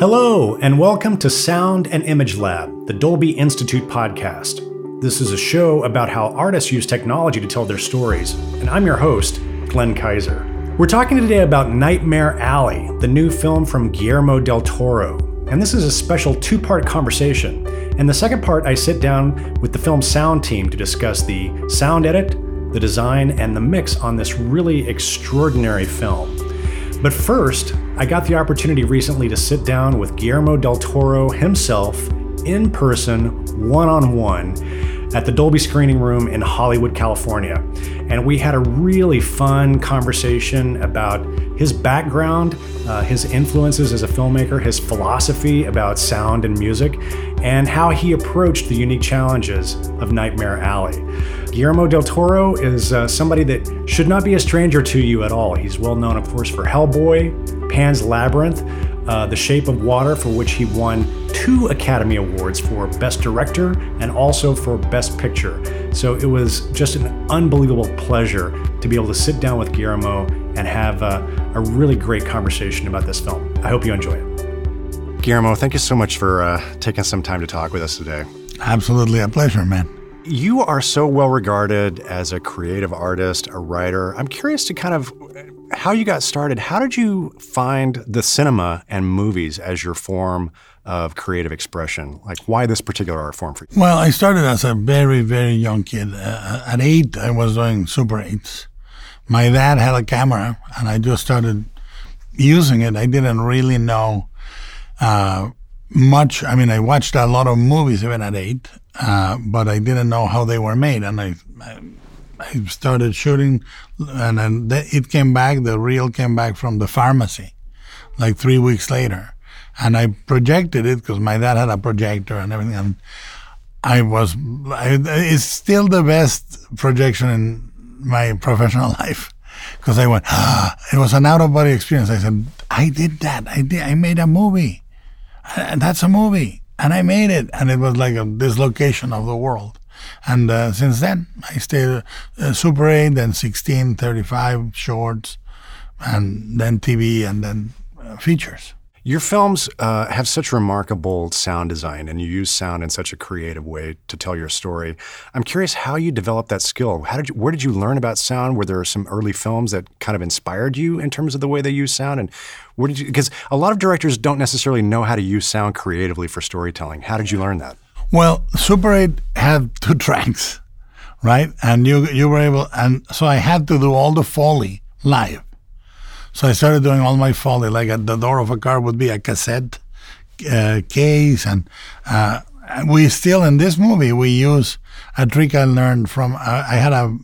Hello, and welcome to Sound and Image Lab, the Dolby Institute podcast. This is a show about how artists use technology to tell their stories, and I'm your host, Glenn Kiser. We're talking today about Nightmare Alley, the new film from Guillermo del Toro. And this is a special two part conversation. In the second part, I sit down with the film sound team to discuss the sound edit, the design, and the mix on this really extraordinary film. But first, I got the opportunity recently to sit down with Guillermo del Toro himself in person, one on one, at the Dolby Screening Room in Hollywood, California. And we had a really fun conversation about his background, uh, his influences as a filmmaker, his philosophy about sound and music, and how he approached the unique challenges of Nightmare Alley. Guillermo del Toro is uh, somebody that should not be a stranger to you at all. He's well known, of course, for Hellboy, Pan's Labyrinth, uh, The Shape of Water, for which he won two Academy Awards for Best Director and also for Best Picture. So it was just an unbelievable pleasure to be able to sit down with Guillermo and have uh, a really great conversation about this film. I hope you enjoy it. Guillermo, thank you so much for uh, taking some time to talk with us today. Absolutely a pleasure, man. You are so well regarded as a creative artist, a writer. I'm curious to kind of how you got started. How did you find the cinema and movies as your form of creative expression? Like, why this particular art form for you? Well, I started as a very, very young kid. Uh, at eight, I was doing Super 8s. My dad had a camera, and I just started using it. I didn't really know uh, much. I mean, I watched a lot of movies even at eight, uh, but I didn't know how they were made. And I, I, I started shooting, and then it came back. The reel came back from the pharmacy, like three weeks later, and I projected it because my dad had a projector and everything. And I was, I, it's still the best projection in my professional life because I went, ah, it was an out of body experience. I said, I did that. I did. I made a movie. And that's a movie. And I made it. And it was like a dislocation of the world. And uh, since then, I stayed uh, Super 8, then 16, 35 shorts, and then TV, and then uh, features. Your films uh, have such remarkable sound design, and you use sound in such a creative way to tell your story. I'm curious how you developed that skill. How did you, where did you learn about sound? Were there some early films that kind of inspired you in terms of the way they use sound? And where did you? Because a lot of directors don't necessarily know how to use sound creatively for storytelling. How did you learn that? Well, Super 8 had two tracks, right? And you you were able, and so I had to do all the foley live. So I started doing all my foley. like at the door of a car would be a cassette uh, case, and uh, we still in this movie we use a trick I learned from. Uh, I had a,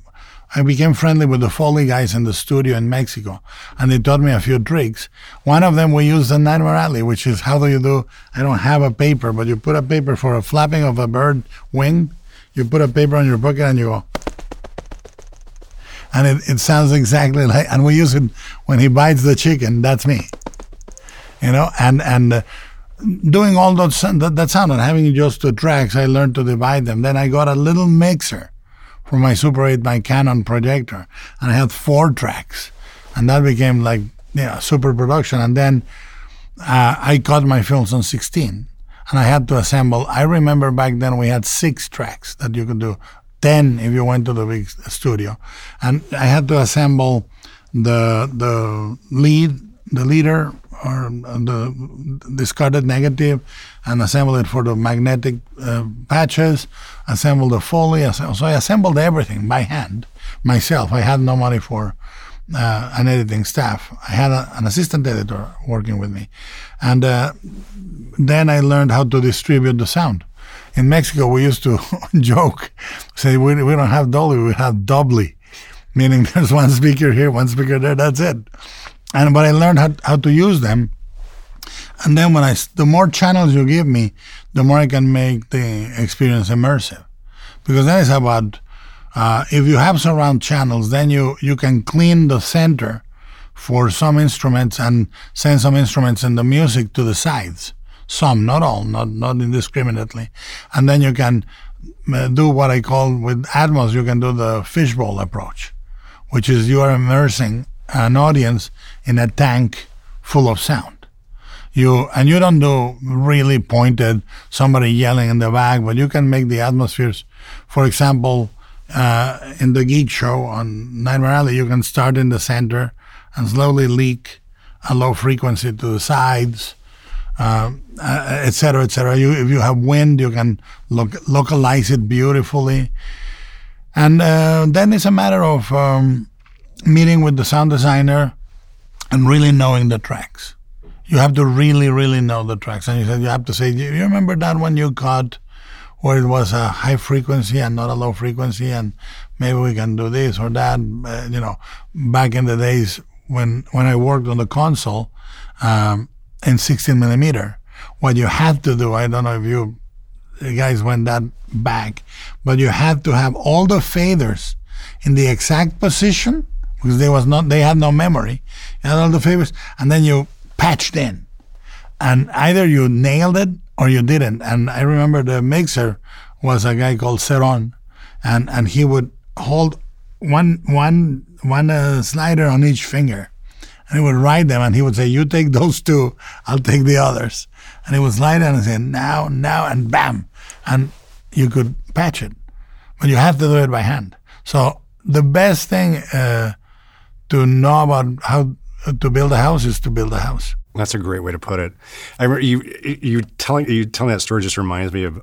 I became friendly with the foley guys in the studio in Mexico, and they taught me a few tricks. One of them we used the Nightmare Alley, which is how do you do? I don't have a paper, but you put a paper for a flapping of a bird wing. You put a paper on your bucket and you go and it, it sounds exactly like and we use it when he bites the chicken that's me. You know and and uh, doing all that, that, that sound and having just two tracks i learned to divide them. Then i got a little mixer for my super 8 my canon projector and i had four tracks. And that became like yeah super production. And then uh, i cut my films on 16 and I had to assemble. I remember back then we had six tracks that you could do 10 if you went to the big studio. And I had to assemble the the lead, the leader, or the discarded negative, and assemble it for the magnetic uh, patches, assemble the foley. So I assembled everything by hand myself. I had no money for uh, an editing staff. I had a, an assistant editor working with me. And uh, then I learned how to distribute the sound in Mexico, we used to joke, say we, we don't have Dolby, we have doubly, meaning there's one speaker here, one speaker there, that's it. And but I learned how, how to use them. And then when I, the more channels you give me, the more I can make the experience immersive. Because that is about, uh, if you have surround channels, then you, you can clean the center for some instruments and send some instruments and the music to the sides some, not all, not not indiscriminately, and then you can uh, do what I call with Atmos. You can do the fishbowl approach, which is you are immersing an audience in a tank full of sound. You and you don't do really pointed somebody yelling in the back, but you can make the atmospheres. For example, uh, in the Geek Show on Nightmare Alley, you can start in the center and slowly leak a low frequency to the sides, um, uh, et cetera, et. You, if you have wind, you can loc- localize it beautifully. And uh, then it's a matter of um, meeting with the sound designer and really knowing the tracks. You have to really, really know the tracks. And you said you have to say, you remember that one you caught where it was a high frequency and not a low frequency, and maybe we can do this or that. Uh, you know, back in the days when when I worked on the console um, in 16 millimeter, what you had to do, I don't know if you guys went that back, but you had to have all the faders in the exact position because there was not they had no memory. You had all the faders, and then you patched in, and either you nailed it or you didn't. And I remember the mixer was a guy called Seron, and and he would hold one one one uh, slider on each finger, and he would write them, and he would say, "You take those two, I'll take the others." And he would slide it and say, "Now, now," and bam, and you could patch it, but you have to do it by hand. So the best thing uh, to know about how to build a house is to build a house. That's a great way to put it. I remember you you telling you telling that story just reminds me of.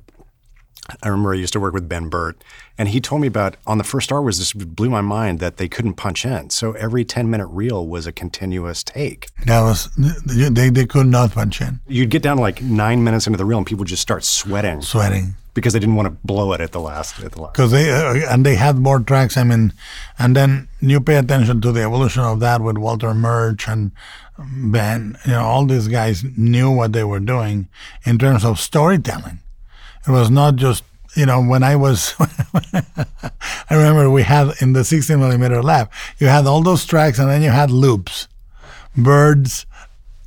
I remember I used to work with Ben Burtt, and he told me about on the first Star Wars. This blew my mind that they couldn't punch in, so every ten minute reel was a continuous take. That was they they could not punch in. You'd get down to like nine minutes into the reel, and people would just start sweating, sweating because they didn't want to blow it at the last at the last. Because they uh, and they had more tracks. I mean, and then you pay attention to the evolution of that with Walter Murch and Ben. You know, all these guys knew what they were doing in terms of storytelling. It was not just you know when I was. I remember we had in the 16 millimeter lab, you had all those tracks, and then you had loops, birds,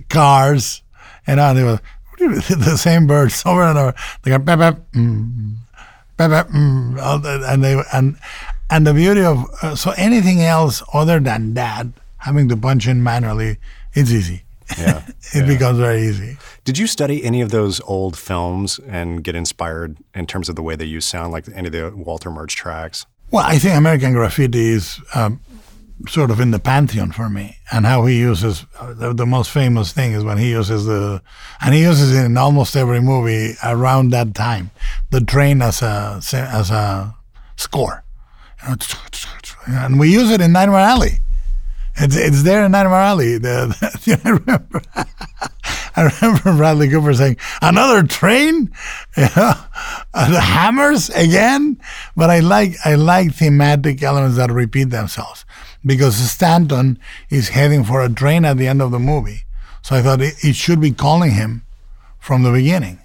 cars, and on. It was the same birds over and over. They go bep, bep, mm, bep, bep, mm, and they and and the beauty of uh, so anything else other than that, having to punch in manually, it's easy. Yeah, it yeah. becomes very easy. Did you study any of those old films and get inspired in terms of the way they use sound, like any of the Walter Murch tracks? Well, I think American Graffiti is um, sort of in the pantheon for me. And how he uses uh, the, the, most famous thing is when he uses the, and he uses it in almost every movie around that time, the train as a as a score, and we use it in Nightmare Alley. It's it's there in Nightmare Alley. The, the, I remember. I remember Bradley Cooper saying, "Another train, the hammers again." But I like I like thematic elements that repeat themselves because Stanton is heading for a train at the end of the movie. So I thought it, it should be calling him from the beginning,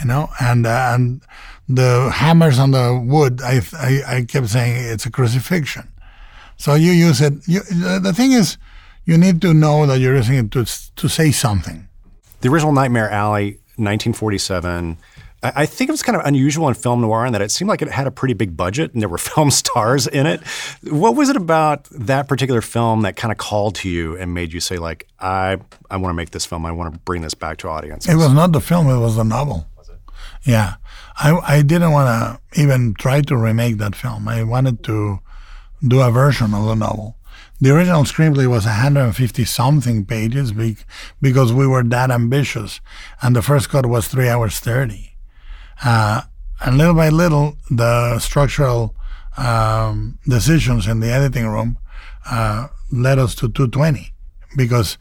you know, and uh, and the hammers on the wood. I, I, I kept saying it's a crucifixion. So you use it. You, the thing is, you need to know that you're using it to to say something. The original Nightmare Alley, 1947 I think it was kind of unusual in film noir in that it seemed like it had a pretty big budget and there were film stars in it. What was it about that particular film that kind of called to you and made you say, like, I I want to make this film. I want to bring this back to audiences? It was not the film. It was the novel. Was it? Yeah, I I didn't want to even try to remake that film. I wanted to do a version of the novel. The original screenplay was 150 something pages because we were that ambitious, and the first cut was three hours 30. Uh, and little by little, the structural um, decisions in the editing room uh, led us to 220 because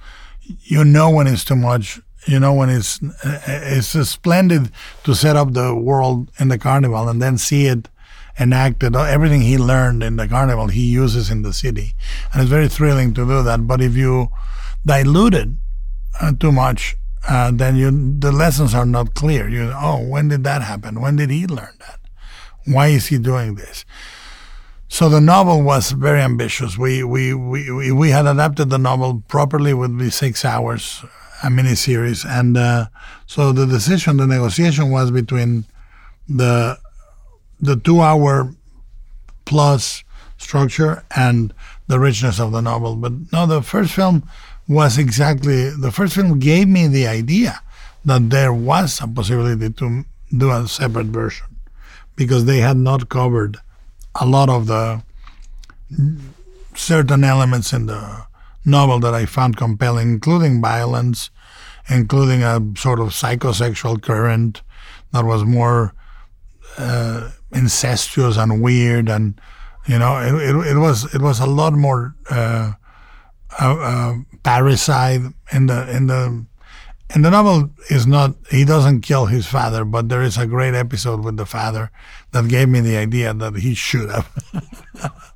you know when it's too much. You know when it's it's splendid to set up the world in the carnival and then see it enacted. Everything he learned in the carnival he uses in the city, and it's very thrilling to do that. But if you dilute it uh, too much, uh, then you the lessons are not clear. You oh, when did that happen? When did he learn that? Why is he doing this? So the novel was very ambitious. We we we we had adapted the novel properly with the six hours, a miniseries, and uh, so the decision, the negotiation was between the the two hour plus structure and the richness of the novel. But no, the first film was exactly the first film gave me the idea that there was a possibility to do a separate version because they had not covered a lot of the certain elements in the novel that I found compelling, including violence, including a sort of psychosexual current that was more uh, incestuous and weird, and you know, it, it, it was it was a lot more uh, uh, uh parricide in the in the in the novel is not he doesn't kill his father, but there is a great episode with the father that gave me the idea that he should have.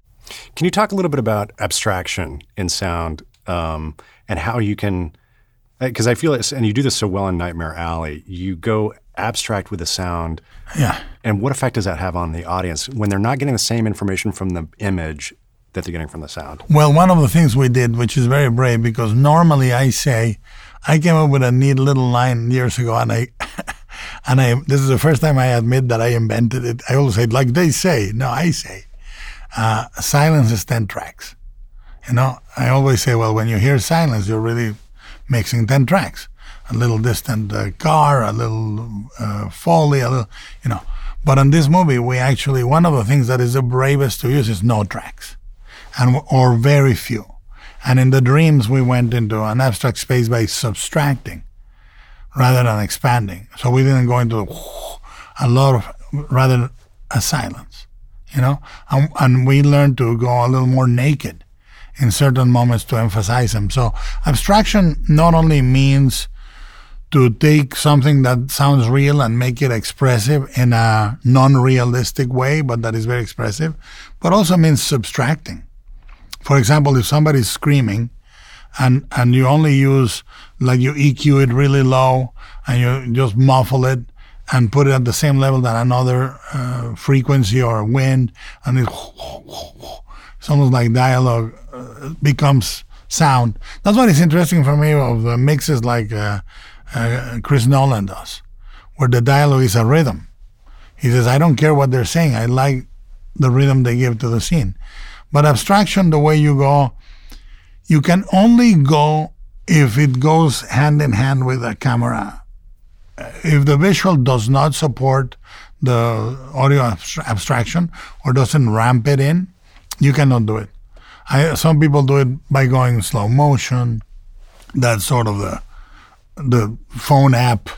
Can you talk a little bit about abstraction in sound um, and how you can? Because I feel it's, and you do this so well in Nightmare Alley. You go abstract with the sound. Yeah. And what effect does that have on the audience when they're not getting the same information from the image that they're getting from the sound? Well, one of the things we did, which is very brave, because normally I say, I came up with a neat little line years ago, and I. and I, this is the first time I admit that I invented it. I always say, like they say. No, I say uh, silence is 10 tracks. You know, I always say, well, when you hear silence, you're really mixing 10 tracks. A little distant uh, car, a little uh, foley, a little, you know. But in this movie, we actually, one of the things that is the bravest to use is no tracks, and or very few. And in the dreams, we went into an abstract space by subtracting rather than expanding. So we didn't go into a lot of, rather a silence you know, and, and we learned to go a little more naked in certain moments to emphasize them. So abstraction not only means to take something that sounds real and make it expressive in a non-realistic way, but that is very expressive, but also means subtracting. For example, if somebody's screaming and, and you only use, like you EQ it really low and you just muffle it, and put it at the same level that another uh, frequency or wind, and it, it's almost like dialogue uh, becomes sound. That's what is interesting for me of the mixes like uh, uh, Chris Nolan does, where the dialogue is a rhythm. He says, I don't care what they're saying, I like the rhythm they give to the scene. But abstraction, the way you go, you can only go if it goes hand in hand with a camera if the visual does not support the audio abstraction or doesn't ramp it in, you cannot do it. I, some people do it by going slow motion. That's sort of the the phone app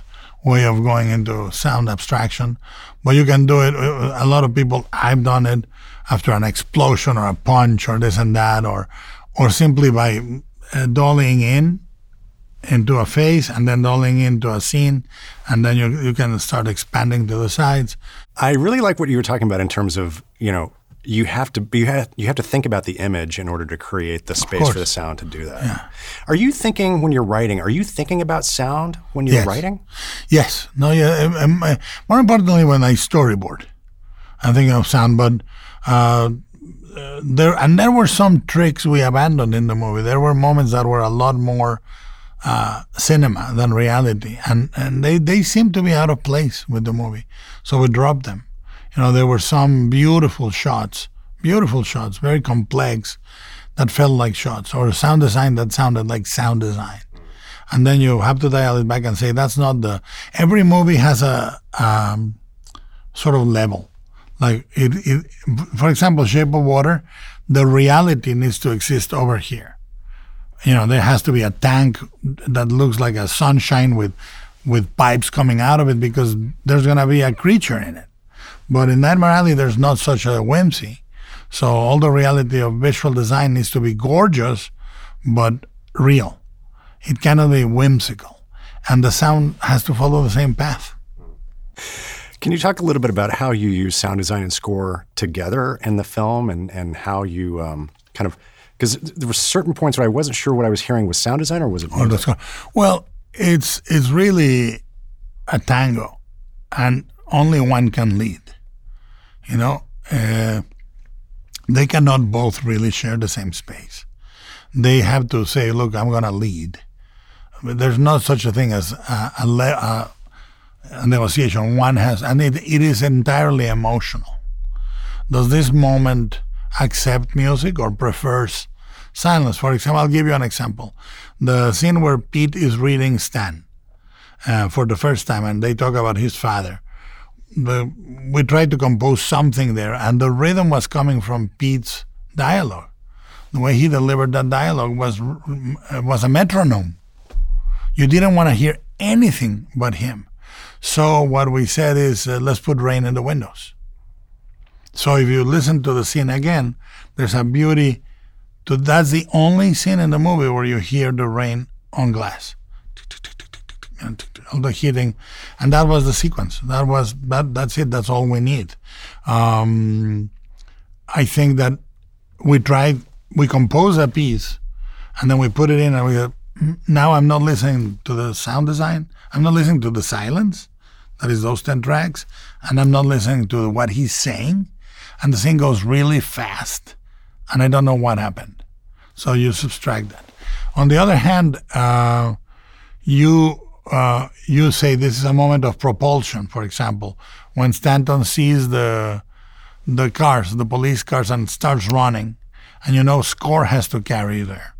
way of going into sound abstraction. But you can do it. A lot of people, I've done it after an explosion or a punch or this and that, or or simply by uh, dollying in into a face and then rolling into a scene and then you, you can start expanding to the sides i really like what you were talking about in terms of you know you have to you have, you have to think about the image in order to create the space for the sound to do that yeah. are you thinking when you're writing are you thinking about sound when you're yes. writing yes no yeah um, uh, more importantly when i storyboard i'm thinking of sound but uh, there and there were some tricks we abandoned in the movie there were moments that were a lot more uh, cinema than reality, and and they they seem to be out of place with the movie, so we dropped them. You know, there were some beautiful shots, beautiful shots, very complex, that felt like shots, or sound design that sounded like sound design. And then you have to dial it back and say that's not the. Every movie has a um, sort of level. Like it, it, for example, Shape of Water, the reality needs to exist over here you know, there has to be a tank that looks like a sunshine with with pipes coming out of it because there's going to be a creature in it. But in Nightmare Alley, there's not such a whimsy. So all the reality of visual design needs to be gorgeous, but real. It cannot be whimsical. And the sound has to follow the same path. Can you talk a little bit about how you use sound design and score together in the film and, and how you um, kind of – because there were certain points where I wasn't sure what I was hearing was sound design or was it oh, music? well, it's it's really a tango, and only one can lead. You know, uh, they cannot both really share the same space. They have to say, "Look, I'm going to lead." But there's not such a thing as a, a, a, a negotiation. One has, and it, it is entirely emotional. Does this moment accept music or prefers silence. For example, I'll give you an example. The scene where Pete is reading Stan uh, for the first time, and they talk about his father. The, we tried to compose something there, and the rhythm was coming from Pete's dialogue. The way he delivered that dialogue was was a metronome. You didn't want to hear anything but him. So what we said is, uh, let's put rain in the windows. So if you listen to the scene again, there's a beauty to that's the only scene in the movie where you hear the rain on glass. All the hitting, and that was the sequence. That was that. That's it. That's all we need. Um, I think that we tried. We compose a piece, and then we put it in, and we. Now I'm not listening to the sound design. I'm not listening to the silence. That is those ten tracks, and I'm not listening to what he's saying and the thing goes really fast, and I don't know what happened. So you subtract that. On the other hand, uh, you uh, you say this is a moment of propulsion. For example, when Stanton sees the the cars, the police cars, and starts running, and you know score has to carry there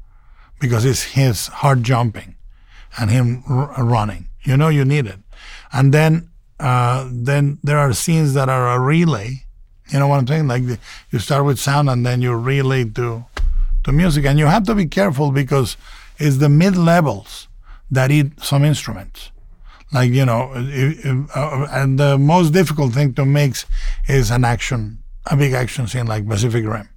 because it's his heart jumping and him r- running. You know you need it, and then uh, then there are scenes that are a relay you know what I'm saying? Like the, you start with sound and then you relay to to music, and you have to be careful because it's the mid levels that eat some instruments. Like you know, if, if, uh, and the most difficult thing to mix is an action, a big action scene like Pacific Rim,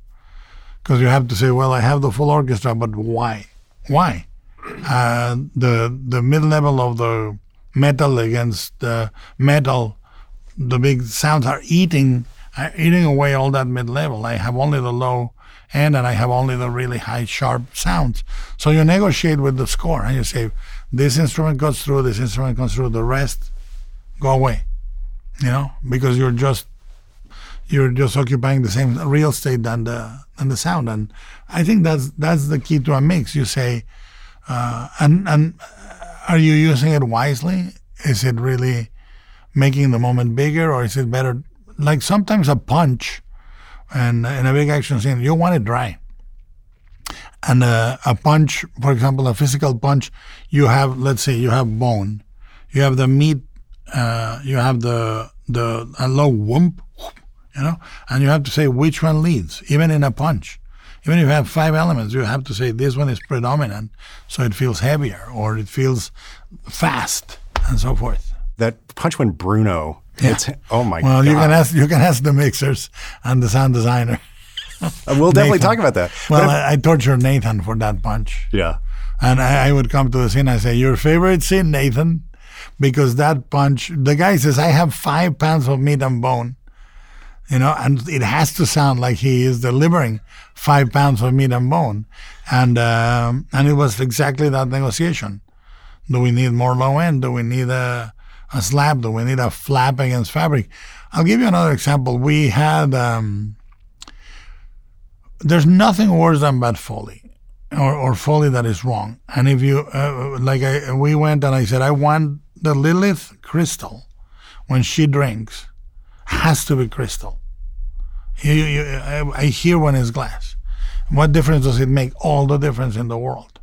because you have to say, well, I have the full orchestra, but why? Why? Uh, the the mid level of the metal against the metal, the big sounds are eating eating away all that mid level. I have only the low end and I have only the really high sharp sounds. So you negotiate with the score and you say, this instrument goes through, this instrument goes through, the rest go away. You know, because you're just you're just occupying the same real estate than the than the sound. And I think that's that's the key to a mix. You say, uh, and and are you using it wisely? Is it really making the moment bigger, or is it better like sometimes a punch and in a big action scene, you want it dry. And a, a punch, for example, a physical punch, you have, let's say, you have bone, you have the meat, uh, you have the the a low whoomp, you know, and you have to say which one leads, even in a punch. Even if you have five elements, you have to say this one is predominant, so it feels heavier or it feels fast, and so forth. That punch when Bruno yeah. It's, oh my well, God. you can ask you can ask the mixers and the sound designer. Uh, we'll definitely talk about that. Well, I, I tortured Nathan for that punch. Yeah. And I, I, would come to the scene and say, "Your favorite scene, Nathan," because that punch. The guy says, "I have five pounds of meat and bone," you know, and it has to sound like he is delivering five pounds of meat and bone, and um, and it was exactly that negotiation. Do we need more low end? Do we need a a slab though. We need a flap against fabric. I'll give you another example. We had, um, there's nothing worse than bad foley or, or foley that is wrong. And if you, uh, like I, we went and I said, I want the Lilith crystal when she drinks has to be crystal. You, you, I, hear when it's glass. What difference does it make? All the difference in the world.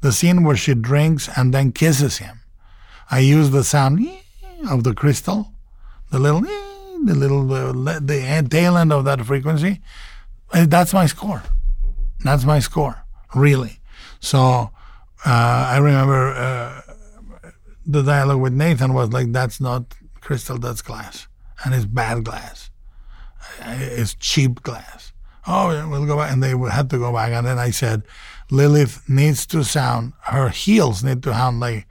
The scene where she drinks and then kisses him. I use the sound of the crystal, the little, the little, uh, the tail end of that frequency. Uh, that's my score. That's my score, really. So uh, I remember uh, the dialogue with Nathan was like, "That's not crystal, that's glass, and it's bad glass. Uh, it's cheap glass." Oh, we'll go back, and they had to go back. And then I said, Lilith needs to sound. Her heels need to sound like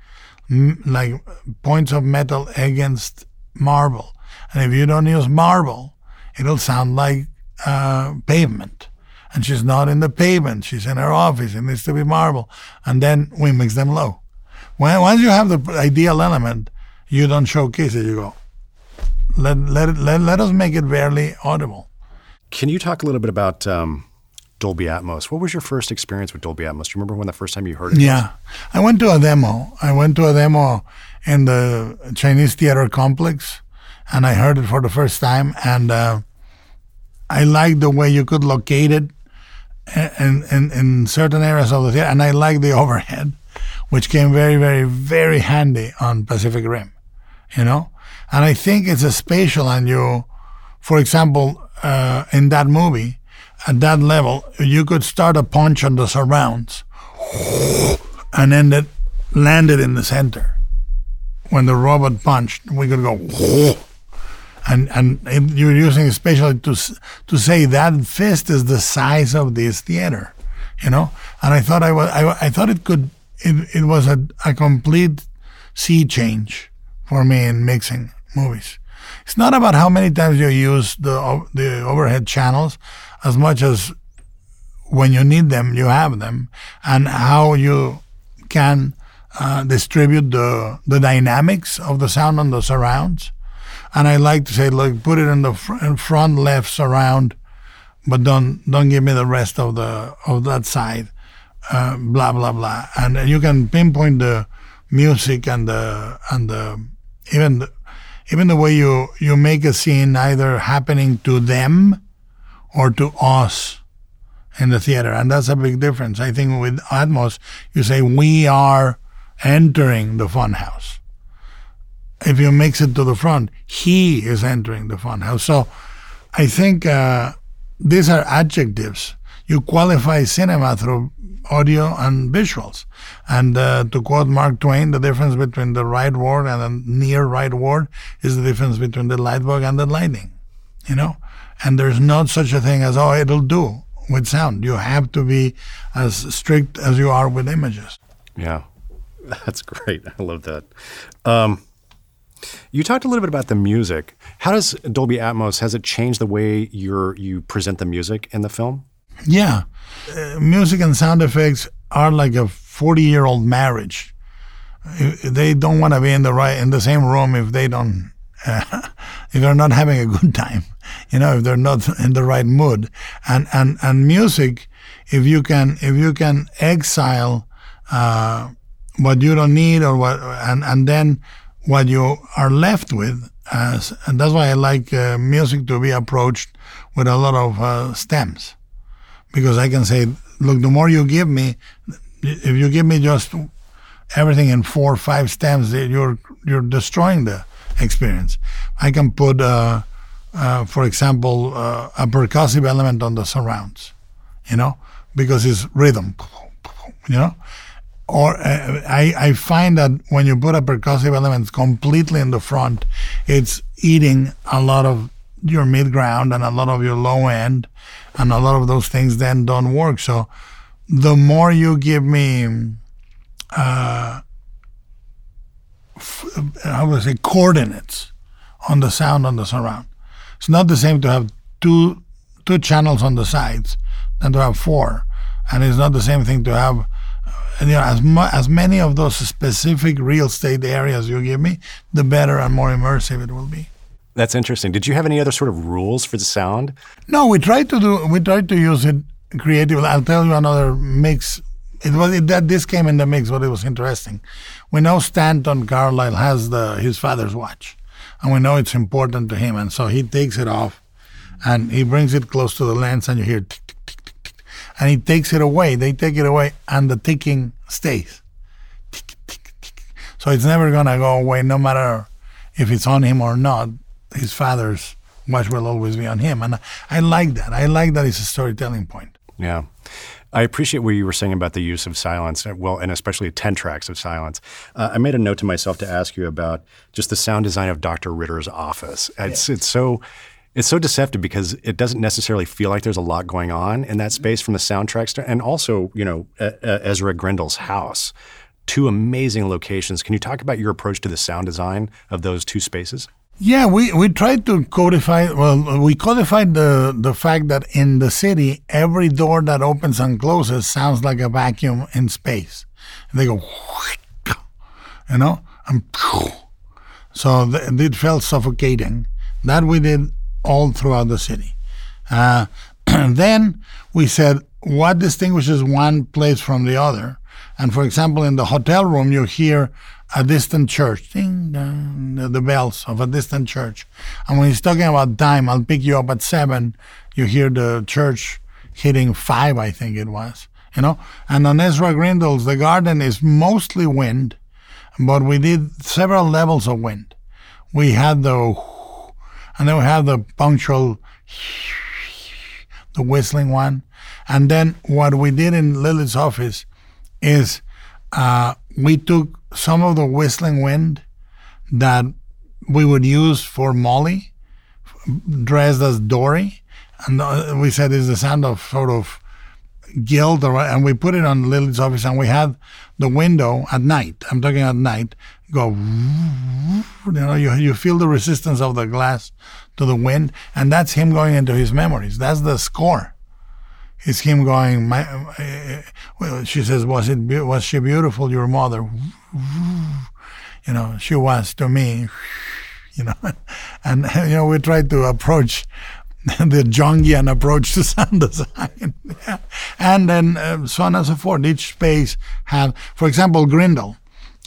like points of metal against marble. And if you don't use marble, it'll sound like uh, pavement. And she's not in the pavement. She's in her office. It needs to be marble. And then we mix them low. When, once you have the ideal element, you don't showcase it. You go, let, let, it, let, let us make it barely audible. Can you talk a little bit about um, Dolby Atmos. What was your first experience with Dolby Atmos? Do you remember when the first time you heard it? Yeah, was? I went to a demo. I went to a demo in the Chinese Theater Complex, and I heard it for the first time, and uh, I liked the way you could locate it. in, in, in certain areas of the theater, and I like the overhead, which came very, very, very handy on Pacific Rim, you know? And I think it's a spatial, and you, for example, uh, in that movie, at that level, you could start a punch on the surrounds and then it landed in the center. When the robot punched, we could go and and you're using especially to to say that fist is the size of this theater, you know. And I thought I was I, I thought it could it, it was a, a complete sea change for me in mixing movies. It's not about how many times you use the the overhead channels, as much as when you need them, you have them, and how you can uh, distribute the the dynamics of the sound on the surrounds and I like to say, look, put it in the fr- in front left surround, but don't don't give me the rest of the of that side. Uh, blah blah blah, and you can pinpoint the music and the and the even the, even the way you you make a scene either happening to them or to us in the theater, and that's a big difference. I think with Atmos, you say we are entering the funhouse if you mix it to the front, he is entering the funhouse. So I think uh, these are adjectives. You qualify cinema through audio and visuals. And uh, to quote Mark Twain, the difference between the right word and the near right word is the difference between the light bug and the lightning, you know? And there's not such a thing as, oh, it'll do with sound. You have to be as strict as you are with images. Yeah, that's great. I love that. Um, you talked a little bit about the music. How does Dolby Atmos has it changed the way you you present the music in the film? Yeah, uh, music and sound effects are like a forty-year-old marriage. They don't want to be in the right in the same room if they don't uh, if they're not having a good time. You know, if they're not in the right mood. And and and music, if you can if you can exile uh, what you don't need or what and and then what you are left with, as, and that's why I like uh, music to be approached with a lot of uh, stems, because I can say, look, the more you give me, if you give me just everything in four or five stems, you're you're destroying the experience. I can put, uh, uh for example, uh, a percussive element on the surrounds, you know, because it's rhythm, you know, or uh, I, I find that when you put a percussive element completely in the front, it's eating a lot of your mid ground and a lot of your low end, and a lot of those things then don't work. So the more you give me, uh, f- how would I say, coordinates on the sound on the surround. It's not the same to have two two channels on the sides than to have four, and it's not the same thing to have you know, as mu- as many of those specific real estate areas you give me, the better and more immersive it will be. That's interesting. Did you have any other sort of rules for the sound? No, we tried to do. We tried to use it creatively. I'll tell you another mix. It was it, that this came in the mix, but it was interesting. We know Stanton Carlyle has the his father's watch, and we know it's important to him, and so he takes it off, and he brings it close to the lens, and you hear tick tick tick tick tick and he takes it away. They take it away, and the ticking stays. Tick, tick, tick. So it's never gonna go away, no matter if it's on him or not. His father's watch will always be on him, and I like that. I like that it's a storytelling point. Yeah. I appreciate what you were saying about the use of silence, uh, well, and especially 10 tracks of silence. Uh, I made a note to myself to ask you about just the sound design of Dr. Ritter's office. It's, yeah. it's so it's so deceptive because it doesn't necessarily feel like there's a lot going on in that mm-hmm. space from the soundtracks to, and also, you know, Ezra Grindle's house. Two amazing locations. Can you talk about your approach to the sound design of those two spaces? Yeah, we, we tried to codify. Well, we codified the the fact that in the city, every door that opens and closes sounds like a vacuum in space. And they go, you know, and so it felt suffocating. That we did all throughout the city. Uh, then we said, what distinguishes one place from the other? And for example, in the hotel room, you hear a distant church, ding, dong, the bells of a distant church. And when he's talking about time, I'll pick you up at seven, you hear the church hitting five, I think it was. You know, and on Ezra Grindle's, the garden is mostly wind, but we did several levels of wind. We had the, and then we have the punctual, the whistling one, and then what we did in Lily's office is uh, we took some of the whistling wind that we would use for Molly, dressed as Dory, and uh, we said it's the sound of sort of guilt, and we put it on Lily's office, and we had the window at night. I'm talking at night. Go, you know, you you feel the resistance of the glass to the wind, and that's him going into his memories. That's the score. It's him going. My, uh, well, she says, "Was it? Was she beautiful? Your mother?" You know, she was to me. You know, and you know, we tried to approach the Jungian approach to sound design. yeah. And then uh, so on and so forth. Each space had, for example, Grindle.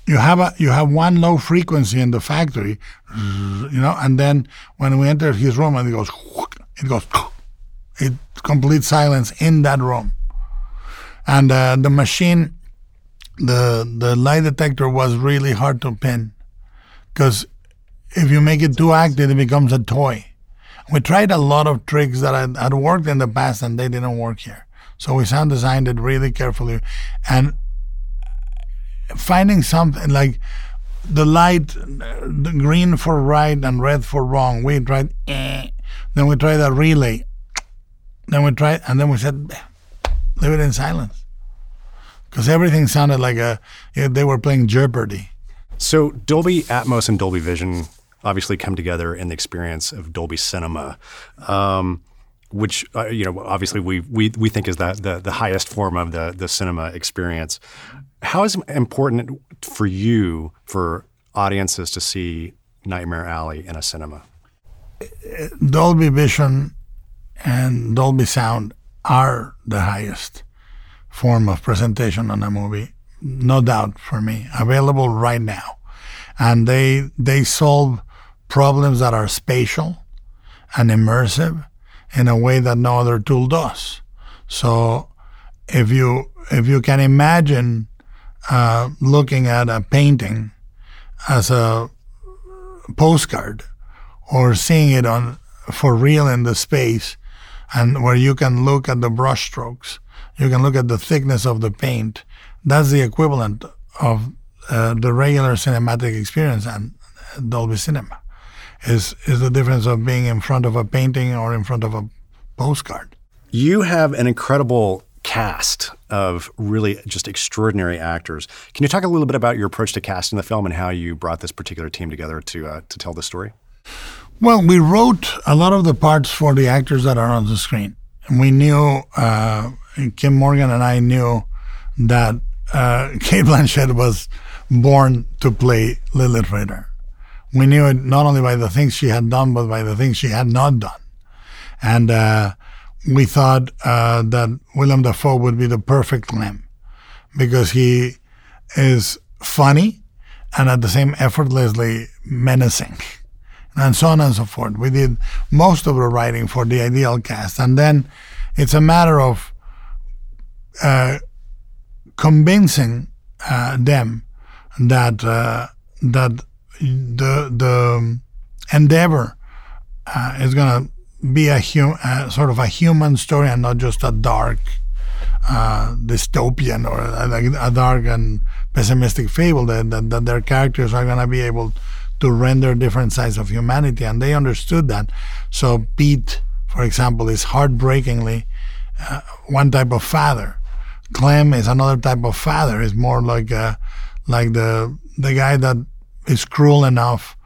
You have a you have one low frequency in the factory, you know, and then when we enter his room and it goes, it goes, it complete silence in that room, and uh, the machine, the the lie detector was really hard to pin, because if you make it too active, it becomes a toy. We tried a lot of tricks that had, had worked in the past and they didn't work here. So we sound designed it really carefully. And finding something like the light, the green for right and red for wrong. We tried, eh. then we tried a relay. Then we tried, and then we said, leave it in silence. Because everything sounded like a, they were playing Jeopardy. So Dolby Atmos and Dolby Vision obviously come together in the experience of Dolby Cinema. Um, which uh, you know, obviously we we we think is the, the the highest form of the the cinema experience. How is it important for you for audiences to see Nightmare Alley in a cinema? Dolby Vision and Dolby Sound are the highest form of presentation on a movie, no doubt for me. Available right now, and they they solve problems that are spatial and immersive in a way that no other tool does. So if you if you can imagine uh, looking at a painting as a postcard or seeing it on for real in the space and where you can look at the brushstrokes, you can look at the thickness of the paint. That's the equivalent of uh, the regular cinematic experience and Dolby Cinema is is the difference of being in front of a painting or in front of a postcard. You have an incredible cast of really just extraordinary actors. Can you talk a little bit about your approach to casting the film and how you brought this particular team together to uh, to tell the story? Well, we wrote a lot of the parts for the actors that are on the screen. And we knew, uh, Kim Morgan and I knew that uh, Cate Blanchett was born to play Lilith Ritter. We knew it not only by the things she had done, but by the things she had not done. And uh, we thought uh, that Willem Dafoe would be the perfect Clem because he is funny and at the same effortlessly menacing and so on and so forth. We did most of the writing for the ideal cast. And then it's a matter of uh, convincing uh, them that uh, that the the endeavor uh, is going to be a hum, uh, sort of a human story and not just a dark uh, dystopian or a, a, dark and pessimistic fable. That, that, that their characters are going to be able to render different sides of humanity, and they understood that. So Pete, for example, is heartbreakingly uh, one type of father. Clem is another type of father. Is more like uh, like the the guy that is cruel enough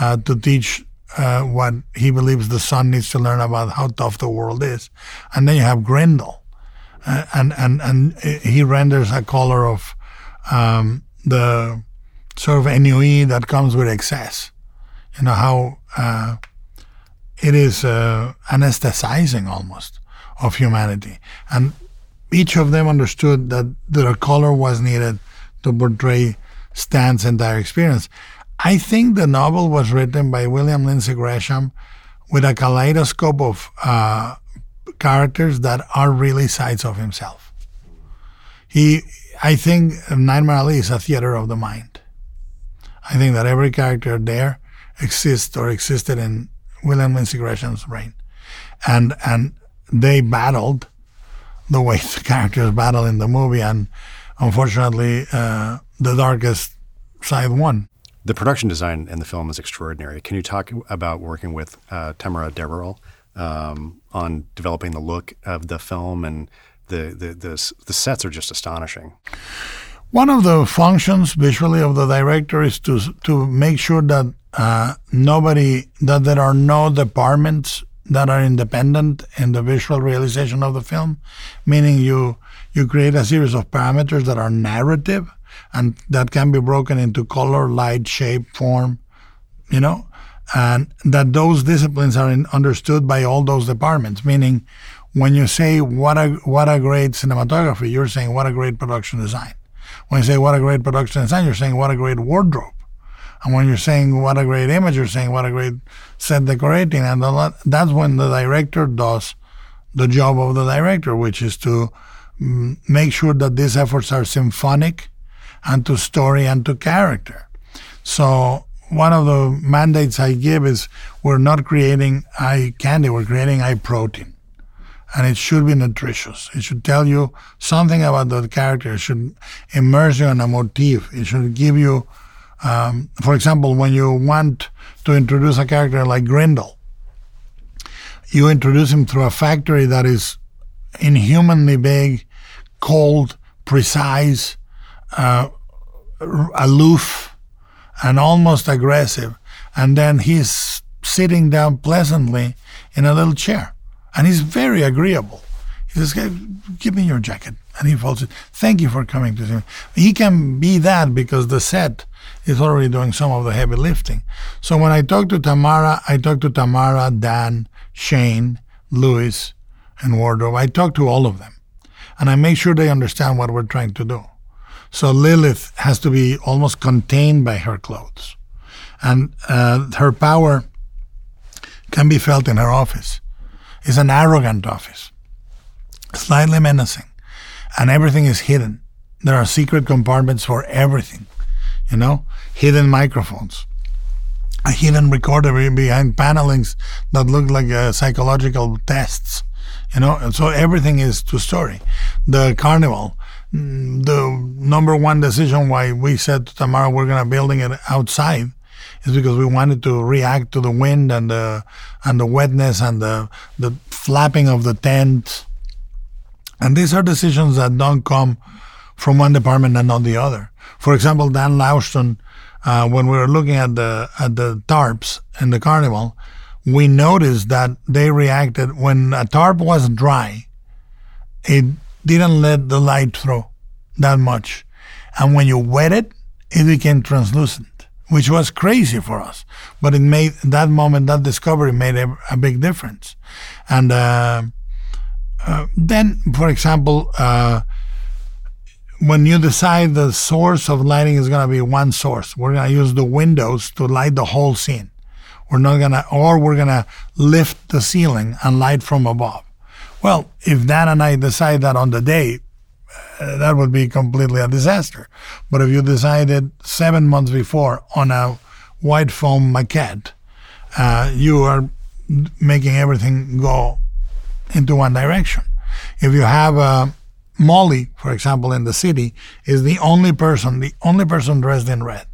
uh, to teach uh, what he believes the son needs to learn about how tough the world is. And then you have Grindle, uh, and and and he renders a color of um, the sort of ennui that comes with excess. You know how uh, it is uh, anesthetizing almost of humanity, and each of them understood that the color was needed to portray Stan's entire experience. I think the novel was written by William Lindsay Gresham with a kaleidoscope of uh, characters that are really sides of himself. He, I think, Nightmare Alley is a theater of the mind. I think that every character there exists or existed in William Lindsay Gresham's brain, and and they battled the way the characters battle in the movie, and unfortunately, uh, the darkest side won. The production design in the film is extraordinary. Can you talk about working with uh, Tamara Deverell um, on developing the look of the film and the, the, the, the sets are just astonishing. One of the functions visually of the director is to to make sure that uh, nobody that there are no departments that are independent in the visual realization of the film, meaning you you create a series of parameters that are narrative and that can be broken into color, light, shape, form, you know, and that those disciplines are in, understood by all those departments. Meaning, when you say what a what a great cinematography, you're saying what a great production design. When you say what a great production design, you're saying what a great wardrobe. And when you're saying what a great image, you're saying what a great set decorating. And that's when the director does the job of the director, which is to mm, make sure that these efforts are symphonic and to story and to character. So one of the mandates I give is we're not creating eye candy, we're creating eye protein. And it should be nutritious. It should tell you something about the character. It should immerse you in a motif. It should give you, um, for example, when you want to introduce a character like Grindle, you introduce him through a factory that is inhumanly big, cold, precise, uh, aloof, and almost aggressive. And then he's sitting down pleasantly in a little chair. And he's very agreeable. He says, Give me your jacket. And he folds it. Thank you for coming to see me. He can be that because the set is already doing some of the heavy lifting. So when I talk to Tamara, I talk to Tamara, Dan, Shane, Louis, and Wardrobe. I talk to all of them. And I make sure they understand what we're trying to do. So Lilith has to be almost contained by her clothes. And uh, her power can be felt in her office. It's an arrogant office, slightly menacing, and everything is hidden. There are secret compartments for everything, you know, hidden microphones, a hidden recorder behind panelings that look like uh, psychological tests, you know, and so everything is to story. The carnival the number one decision why we said to Tamara we're gonna building it outside is because we wanted to react to the wind and the and the wetness and the the flapping of the tent. And these are decisions that don't come from one department and not the other. For example, Dan Laustsen, uh, when we were looking at the at the tarps in the carnival, we noticed that they reacted when a tarp was dry. It didn't let the light through that much. And when you wet it, it became translucent, which was crazy for us. But it made that moment, that discovery made a, a big difference. And uh, uh, then, for example, uh, when you decide the source of lighting is going to be one source, we're going to use the windows to light the whole scene. We're not going to, or we're going to lift the ceiling and light from above. Well, if Dan and I decide that on the day, uh, that would be completely a disaster. But if you decided seven months before on a white foam maquette, uh, you are making everything go into one direction. If you have a Molly, for example, in the city, is the only person, the only person dressed in red.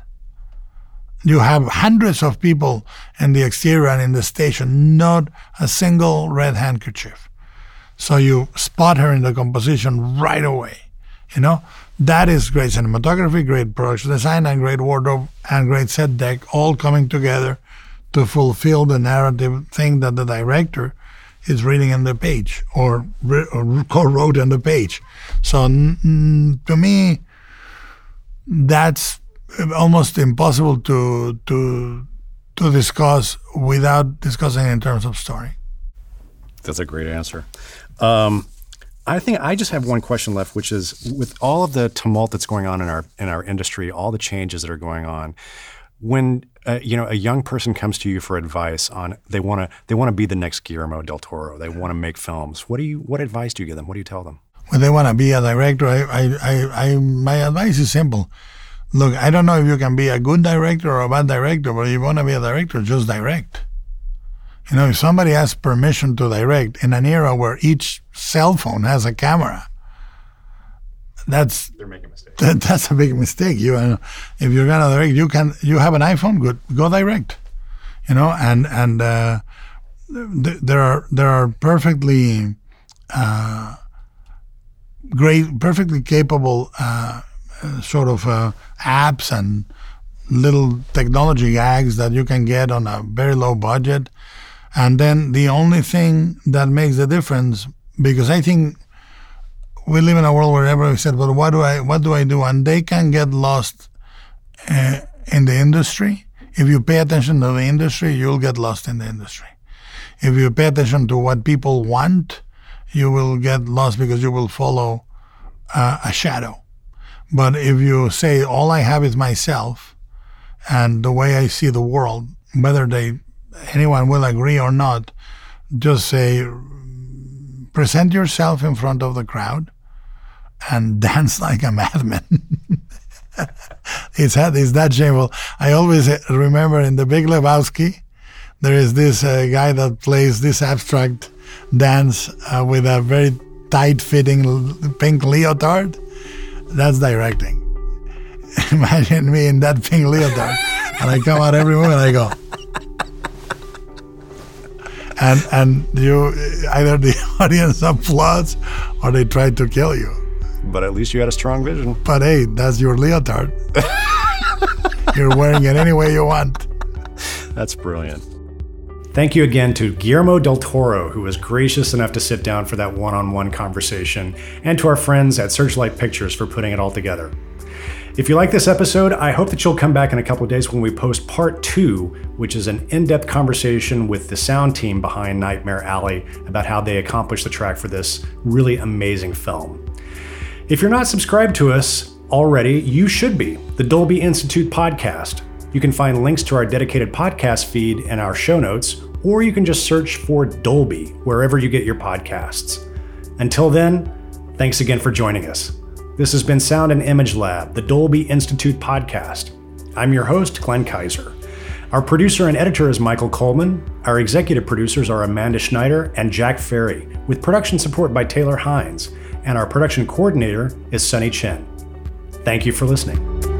You have hundreds of people in the exterior and in the station, not a single red handkerchief. So you spot her in the composition right away. You know, that is great cinematography, great production design, and great wardrobe and great set dec all coming together to fulfill the narrative thing that the director is reading on the page or, or co-wrote on the page. So mm, to me, that's almost impossible to to to discuss without discussing in terms of story. That's a great answer. Um, I think I just have one question left, which is with all of the tumult that's going on in our in our industry, all the changes that are going on. When uh, you know, a young person comes to you for advice on they want to they want to be the next Guillermo del Toro. They want to make films. What do you what advice do you give them? What do you tell them? When they want to be a director, I, I, I, I, my advice is simple. Look, I don't know if you can be a good director or a bad director, but if you want to be a director, just direct. You know, if somebody has permission to direct in an era where each cell phone has a camera, that's they're making mistakes. That, that's a big mistake. You, uh, if you're gonna direct, you can. You have an iPhone, good, go direct. You know, and and uh, th- there are there are perfectly uh, great, perfectly capable uh, sort of uh, apps and little technology gags that you can get on a very low budget. And then the only thing that makes a difference, because I think we live in a world where everybody said, "But what do I what do I do?" And they can get lost uh, in the industry. If you pay attention to the industry, you'll get lost in the industry. If you pay attention to what people want, you will get lost because you will follow uh, a shadow. But if you say all I have is myself and the way I see the world, whether they anyone will agree or not, just say present yourself in front of the crowd and dance like a madman. it's, it's that shameful. I always remember in The Big Lebowski, there is this uh, guy that plays this abstract dance uh, with a very tight fitting pink leotard. That's directing. Imagine me in that pink leotard, and I come out every moment. I go, and and you either the audience applauds or they try to kill you. But at least you had a strong vision. But hey, that's your leotard. You're wearing it any way you want. That's brilliant. Thank you again to Guillermo del Toro, who was gracious enough to sit down for that one on one conversation, and to our friends at Searchlight Pictures for putting it all together. If you like this episode, I hope that you'll come back in a couple of days when we post part two, which is an in depth conversation with the sound team behind Nightmare Alley about how they accomplished the track for this really amazing film. If you're not subscribed to us already, you should be. The Dolby Institute podcast. You can find links to our dedicated podcast feed in our show notes, or you can just search for Dolby wherever you get your podcasts. Until then, thanks again for joining us. This has been Sound and Image Lab, the Dolby Institute podcast. I'm your host, Glenn Kiser. Our producer and editor is Michael Coleman. Our executive producers are Amanda Schneider and Jack Ferry, with production support by Taylor Hines. And our production coordinator is Sunny Chen. Thank you for listening.